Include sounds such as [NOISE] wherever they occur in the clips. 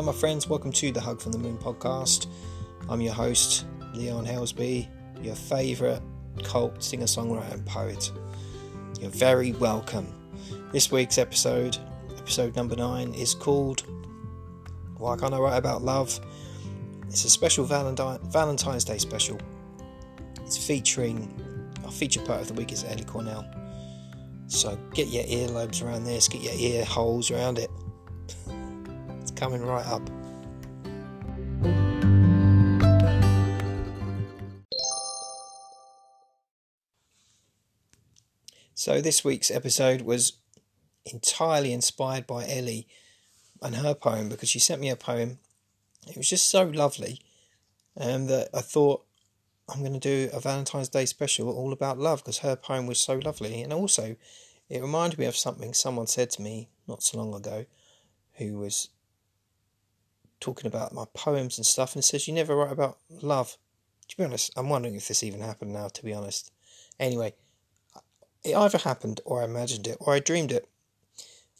Hello, my friends. Welcome to the Hug from the Moon podcast. I'm your host, Leon Helsby, your favourite cult singer songwriter and poet. You're very welcome. This week's episode, episode number nine, is called Why Can't I Write About Love? It's a special Valentine, Valentine's Day special. It's featuring our feature poet of the week is Ellie Cornell. So get your earlobes around this, get your ear holes around it. Coming right up. So this week's episode was entirely inspired by Ellie and her poem because she sent me a poem. It was just so lovely um, that I thought I'm going to do a Valentine's Day special all about love because her poem was so lovely. And also, it reminded me of something someone said to me not so long ago who was talking about my poems and stuff and says, You never write about love. To be honest, I'm wondering if this even happened now, to be honest. Anyway, it either happened or I imagined it or I dreamed it.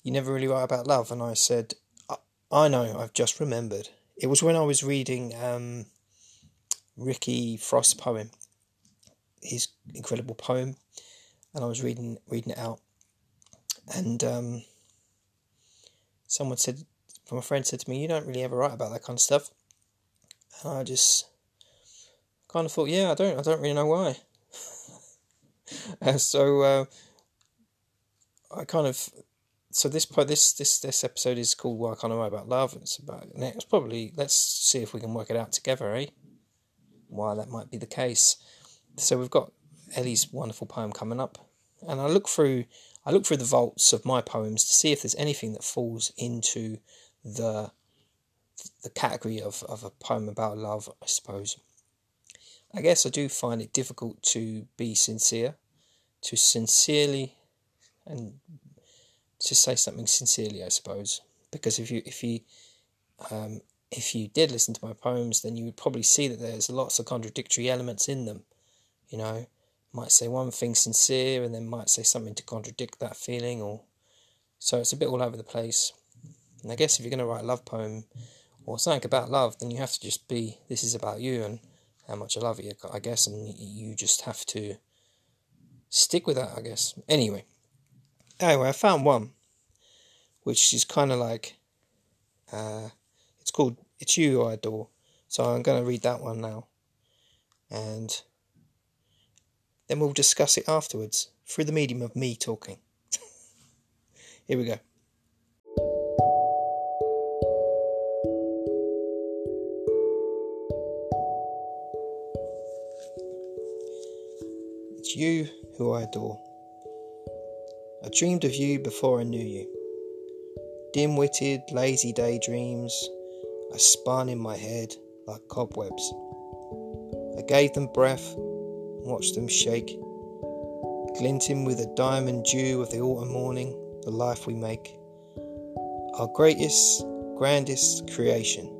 You never really write about love. And I said, I, I know, I've just remembered. It was when I was reading um, Ricky Frost's poem, his incredible poem, and I was reading reading it out, and um, someone said, a friend said to me, "You don't really ever write about that kind of stuff," and I just kind of thought, "Yeah, I don't, I don't really know why." [LAUGHS] so uh, I kind of so this this this this episode is called "Why Can't I Write About Love?" It's about it's probably let's see if we can work it out together, eh? why that might be the case. So we've got Ellie's wonderful poem coming up, and I look through I look through the vaults of my poems to see if there's anything that falls into the the category of, of a poem about love, I suppose. I guess I do find it difficult to be sincere, to sincerely and to say something sincerely, I suppose. Because if you if you um, if you did listen to my poems, then you would probably see that there's lots of contradictory elements in them. You know, might say one thing sincere and then might say something to contradict that feeling, or so it's a bit all over the place. And I guess if you're going to write a love poem or something about love, then you have to just be this is about you and how much I love you, I guess, and you just have to stick with that, I guess. Anyway, anyway, I found one which is kind of like. Uh, it's called It's You I Adore. So I'm going to read that one now. And then we'll discuss it afterwards through the medium of me talking. [LAUGHS] Here we go. You who I adore. I dreamed of you before I knew you. Dim witted, lazy daydreams I spun in my head like cobwebs. I gave them breath and watched them shake, glinting with the diamond dew of the autumn morning, the life we make. Our greatest, grandest creation.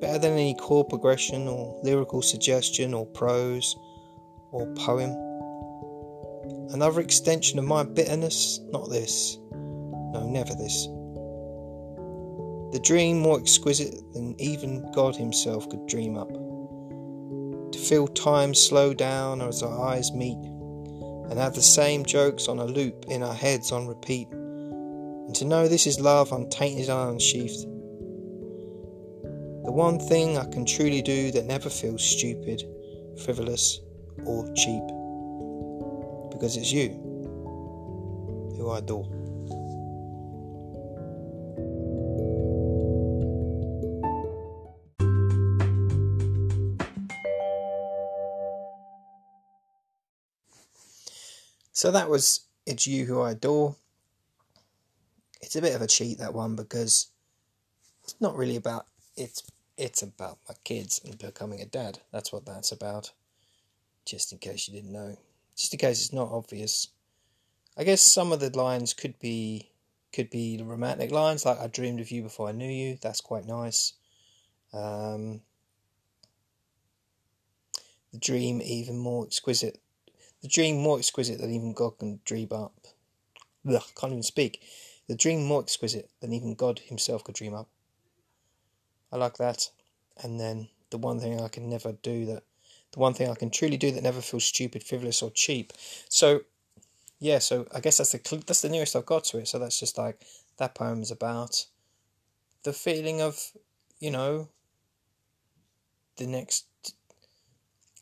Better than any chord progression or lyrical suggestion or prose or poem. Another extension of my bitterness? Not this. No, never this. The dream more exquisite than even God Himself could dream up. To feel time slow down as our eyes meet, and have the same jokes on a loop in our heads on repeat, and to know this is love untainted and unsheathed. The one thing I can truly do that never feels stupid, frivolous, or cheap. Because it's you who I adore. So that was It's You Who I Adore. It's a bit of a cheat that one because it's not really about it's it's about my kids and becoming a dad. That's what that's about. Just in case you didn't know. Just in case it's not obvious. I guess some of the lines could be could be romantic lines like I dreamed of you before I knew you. That's quite nice. Um, the dream even more exquisite the dream more exquisite than even God can dream up. Ugh, can't even speak. the dream more exquisite than even God Himself could dream up. I like that. And then the one thing I can never do that, the one thing I can truly do that never feels stupid, frivolous, or cheap. So, yeah. So I guess that's the that's the nearest I've got to it. So that's just like that poem is about the feeling of, you know, the next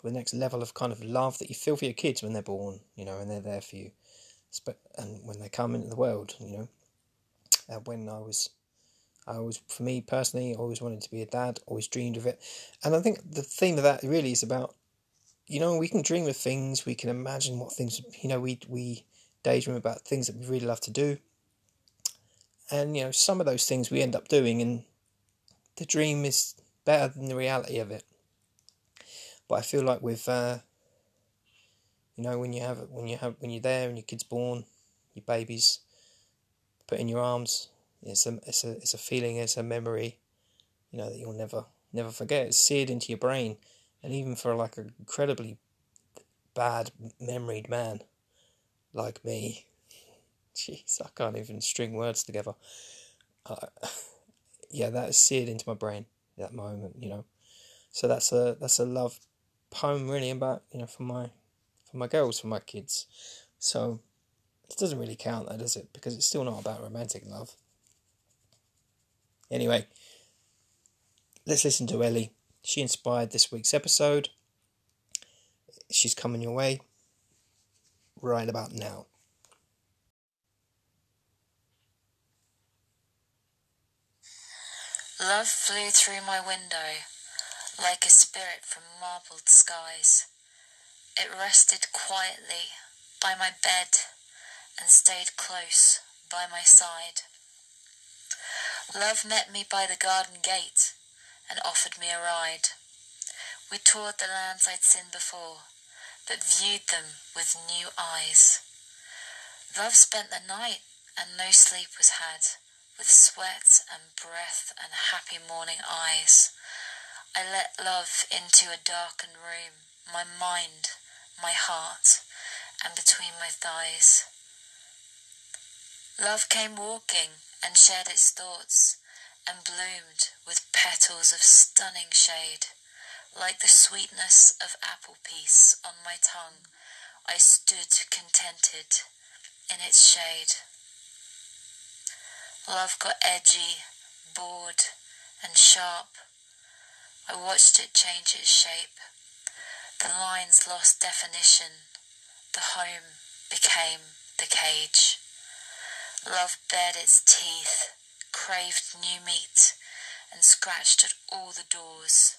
the next level of kind of love that you feel for your kids when they're born, you know, and they're there for you, and when they come into the world, you know. Uh, when I was, I was for me personally, always wanted to be a dad, always dreamed of it, and I think the theme of that really is about, you know, we can dream of things, we can imagine what things, you know, we we daydream about things that we really love to do, and you know, some of those things we end up doing, and the dream is better than the reality of it. But I feel like with, uh, you know, when you have when you have when you're there and your kid's born, your baby's put in your arms, it's a it's a it's a feeling, it's a memory, you know, that you'll never never forget. It's seared into your brain, and even for like an incredibly bad memoried man like me, [LAUGHS] jeez, I can't even string words together. Uh, [SIGHS] yeah, that is seared into my brain. That moment, you know. So that's a that's a love poem really about you know for my for my girls for my kids so it doesn't really count that does it because it's still not about romantic love anyway let's listen to ellie she inspired this week's episode she's coming your way right about now Love flew through my window like a spirit from marbled skies. It rested quietly by my bed and stayed close by my side. Love met me by the garden gate and offered me a ride. We toured the lands I'd seen before, but viewed them with new eyes. Love spent the night and no sleep was had, with sweat and breath and happy morning eyes. I let love into a darkened room, my mind, my heart, and between my thighs. Love came walking and shared its thoughts, and bloomed with petals of stunning shade. Like the sweetness of apple peace on my tongue, I stood contented in its shade. Love got edgy, bored, and sharp I watched it change its shape. The lines lost definition. The home became the cage. Love bared its teeth, craved new meat, and scratched at all the doors.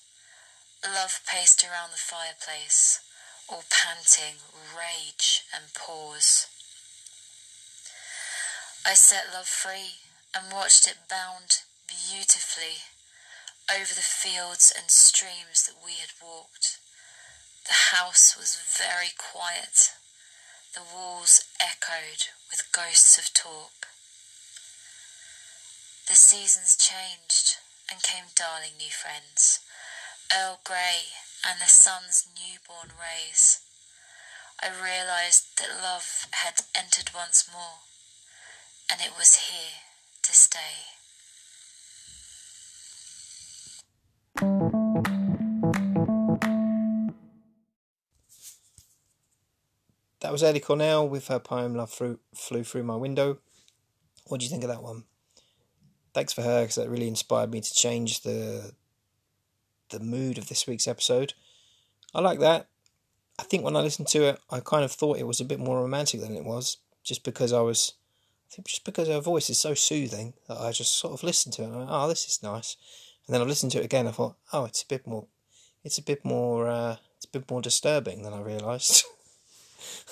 Love paced around the fireplace, all panting, rage, and paws. I set love free and watched it bound beautifully over the fields and streams that we had walked. The house was very quiet. The walls echoed with ghosts of talk. The seasons changed and came darling new friends, Earl Grey and the sun's newborn rays. I realized that love had entered once more, and it was here to stay. That was Ellie Cornell with her poem Love Flew, Flew Through My Window. What do you think of that one? Thanks for her because that really inspired me to change the the mood of this week's episode. I like that. I think when I listened to it, I kind of thought it was a bit more romantic than it was, just because I was, I think just because her voice is so soothing that I just sort of listened to it. And I went, oh, this is nice. And then I listened to it again. I thought, oh, it's a bit more, it's a bit more, uh, it's a bit more disturbing than I realised.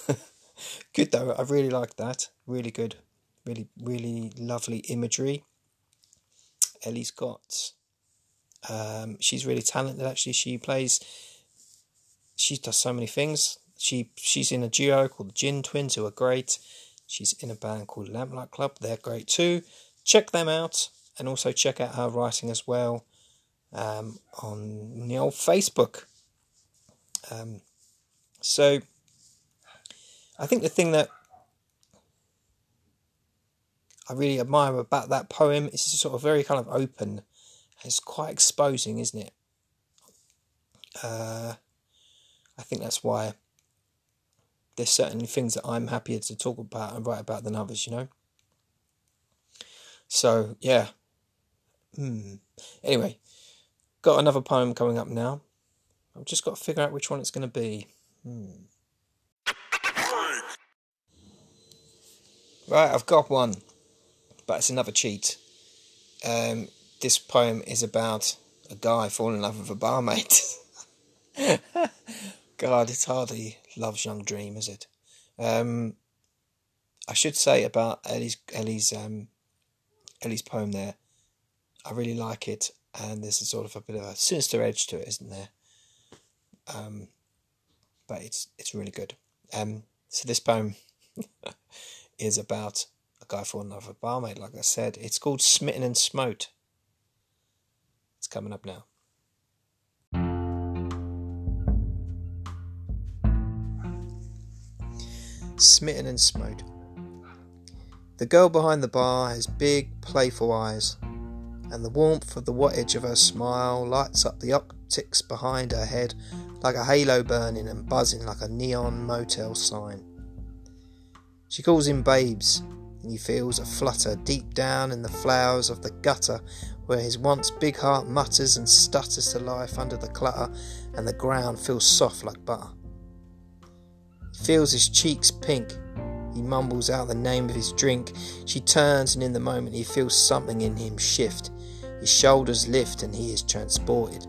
[LAUGHS] good though. I really liked that. Really good. Really, really lovely imagery. Ellie's got. Um, she's really talented. Actually, she plays. She does so many things. She she's in a duo called the Gin Twins, who are great. She's in a band called Lamplight Club. They're great too. Check them out and also check out her writing as well um, on the old Facebook. Um, so I think the thing that I really admire about that poem. It's sort of very kind of open. It's quite exposing, isn't it? Uh, I think that's why there's certain things that I'm happier to talk about and write about than others, you know? So, yeah. Hmm. Anyway, got another poem coming up now. I've just got to figure out which one it's going to be. Hmm. Right, I've got one, but it's another cheat. Um, this poem is about a guy falling in love with a barmaid. [LAUGHS] God, it's hardly love's young dream, is it? Um, I should say about Ellie's Ellie's um, Ellie's poem there. I really like it, and there's a sort of a bit of a sinister edge to it, isn't there? Um, but it's it's really good. Um, so this poem [LAUGHS] is about a guy for in love with a barmaid. Like I said, it's called "Smitten and Smote." It's coming up now. Smitten and Smote. The girl behind the bar has big, playful eyes, and the warmth of the wattage of her smile lights up the optics behind her head like a halo burning and buzzing like a neon motel sign. She calls him babes, and he feels a flutter deep down in the flowers of the gutter where his once big heart mutters and stutters to life under the clutter, and the ground feels soft like butter. He feels his cheeks pink. He mumbles out the name of his drink. She turns, and in the moment he feels something in him shift. His shoulders lift, and he is transported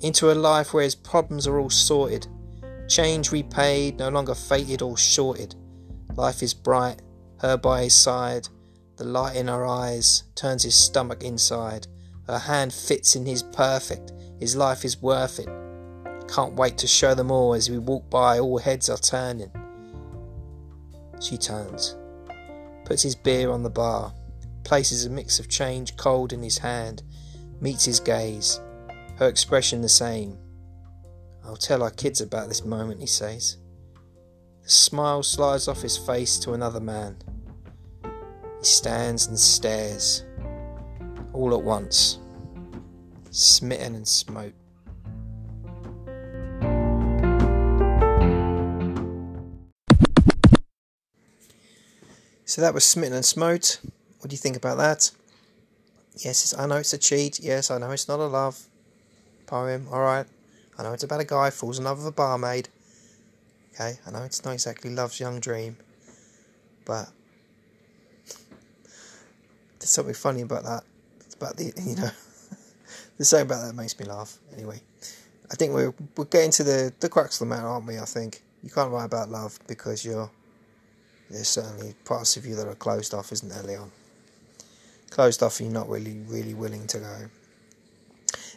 into a life where his problems are all sorted, change repaid, no longer fated or shorted. Life is bright, her by his side. The light in her eyes turns his stomach inside. Her hand fits in his perfect. His life is worth it. Can't wait to show them all as we walk by, all heads are turning. She turns, puts his beer on the bar, places a mix of change cold in his hand, meets his gaze, her expression the same. I'll tell our kids about this moment, he says. The smile slides off his face to another man. He stands and stares, all at once, smitten and smote. So that was Smitten and Smote. What do you think about that? Yes, I know it's a cheat. Yes, I know it's not a love poem. Alright. I know it's about a guy falls in love with a barmaid. Okay, I know it's not exactly love's young dream. But there's something funny about that. About the you know [LAUGHS] there's something about that makes me laugh. Anyway. I think we're we're getting to the, the crux of the matter, aren't we, I think. You can't write about love because you're there's certainly parts of you that are closed off, isn't there, Leon? Closed off, you're not really, really willing to go.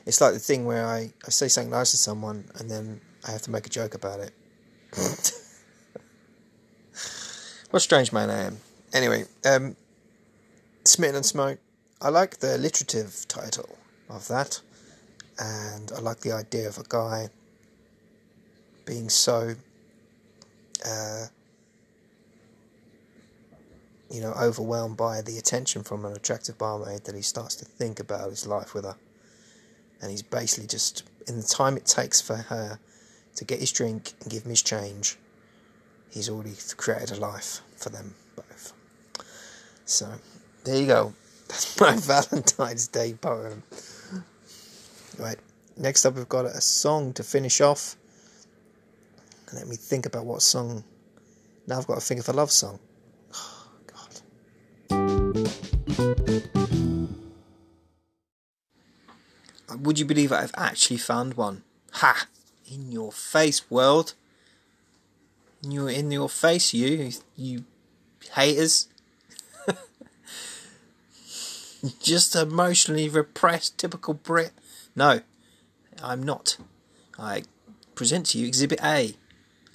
It's like the thing where I, I say something nice to someone and then I have to make a joke about it. [LAUGHS] what strange man I am. Anyway, um, Smitten and Smote. I like the alliterative title of that, and I like the idea of a guy being so. Uh, you know, overwhelmed by the attention from an attractive barmaid that he starts to think about his life with her. And he's basically just, in the time it takes for her to get his drink and give him his change, he's already created a life for them both. So, there you go. That's [LAUGHS] my Valentine's Day poem. Right, next up, we've got a song to finish off. Let me think about what song. Now I've got to think of a love song. Oh, God. Would you believe I've actually found one? Ha! In your face, world. You're in your face, you you haters. Just emotionally repressed, typical Brit. No, I'm not. I present to you Exhibit A.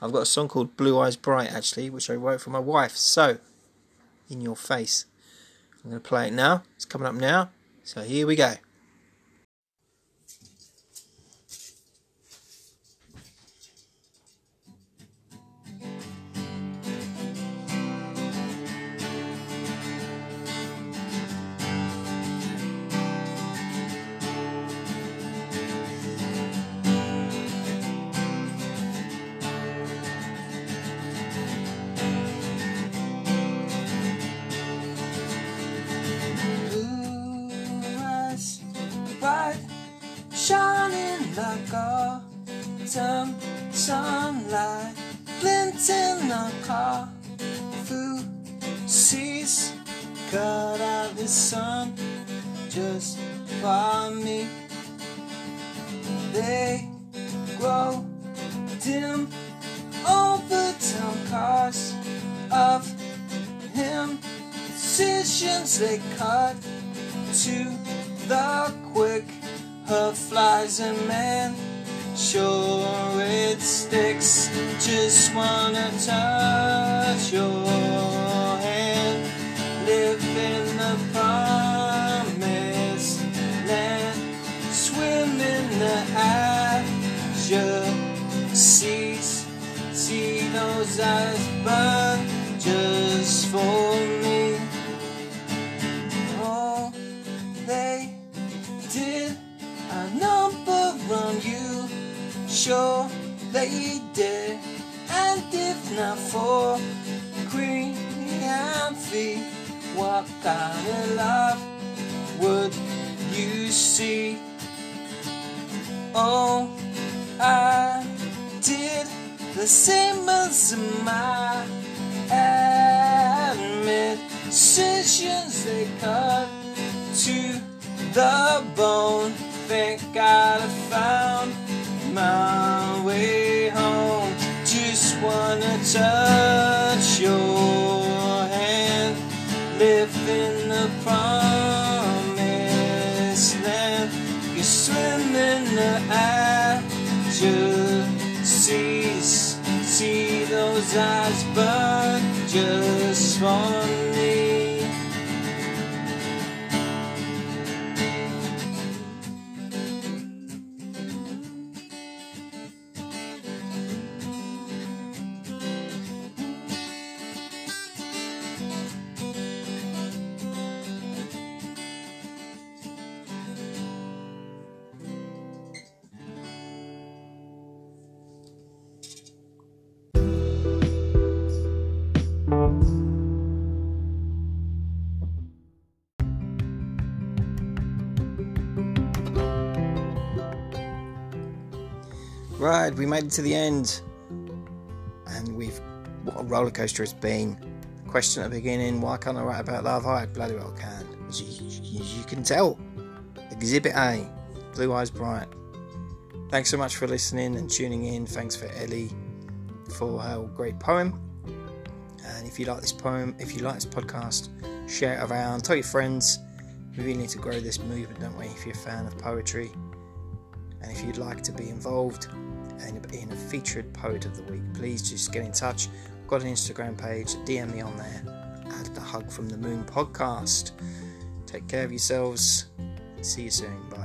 I've got a song called Blue Eyes Bright, actually, which I wrote for my wife. So, in your face. I'm going to play it now. It's coming up now. So here we go. Decisions they cut to the quick. Her flies and man sure it sticks. Just wanna touch your hand. Live in the promised land. Swim in the azure seas. See those eyes burn just for on you. Sure they did. And if not for queen and fee what kind of love would you see? Oh i did the same as my admit. Decisions they cut to the bone thank god i found my way home. Just wanna touch your hand live in the promised land. You swim in the seas see those eyes burn just for Right, we made it to the end, and we've what a roller coaster it's been. Question at the beginning: Why can't I write about love? I bloody well can. As you, you can tell, Exhibit A, Blue Eyes Bright. Thanks so much for listening and tuning in. Thanks for Ellie for her great poem. And if you like this poem, if you like this podcast, share it around. Tell your friends. We really need to grow this movement, don't we? If you're a fan of poetry, and if you'd like to be involved in being a featured poet of the week, please just get in touch. I've got an Instagram page, DM me on there at the Hug from the Moon podcast. Take care of yourselves. See you soon. Bye.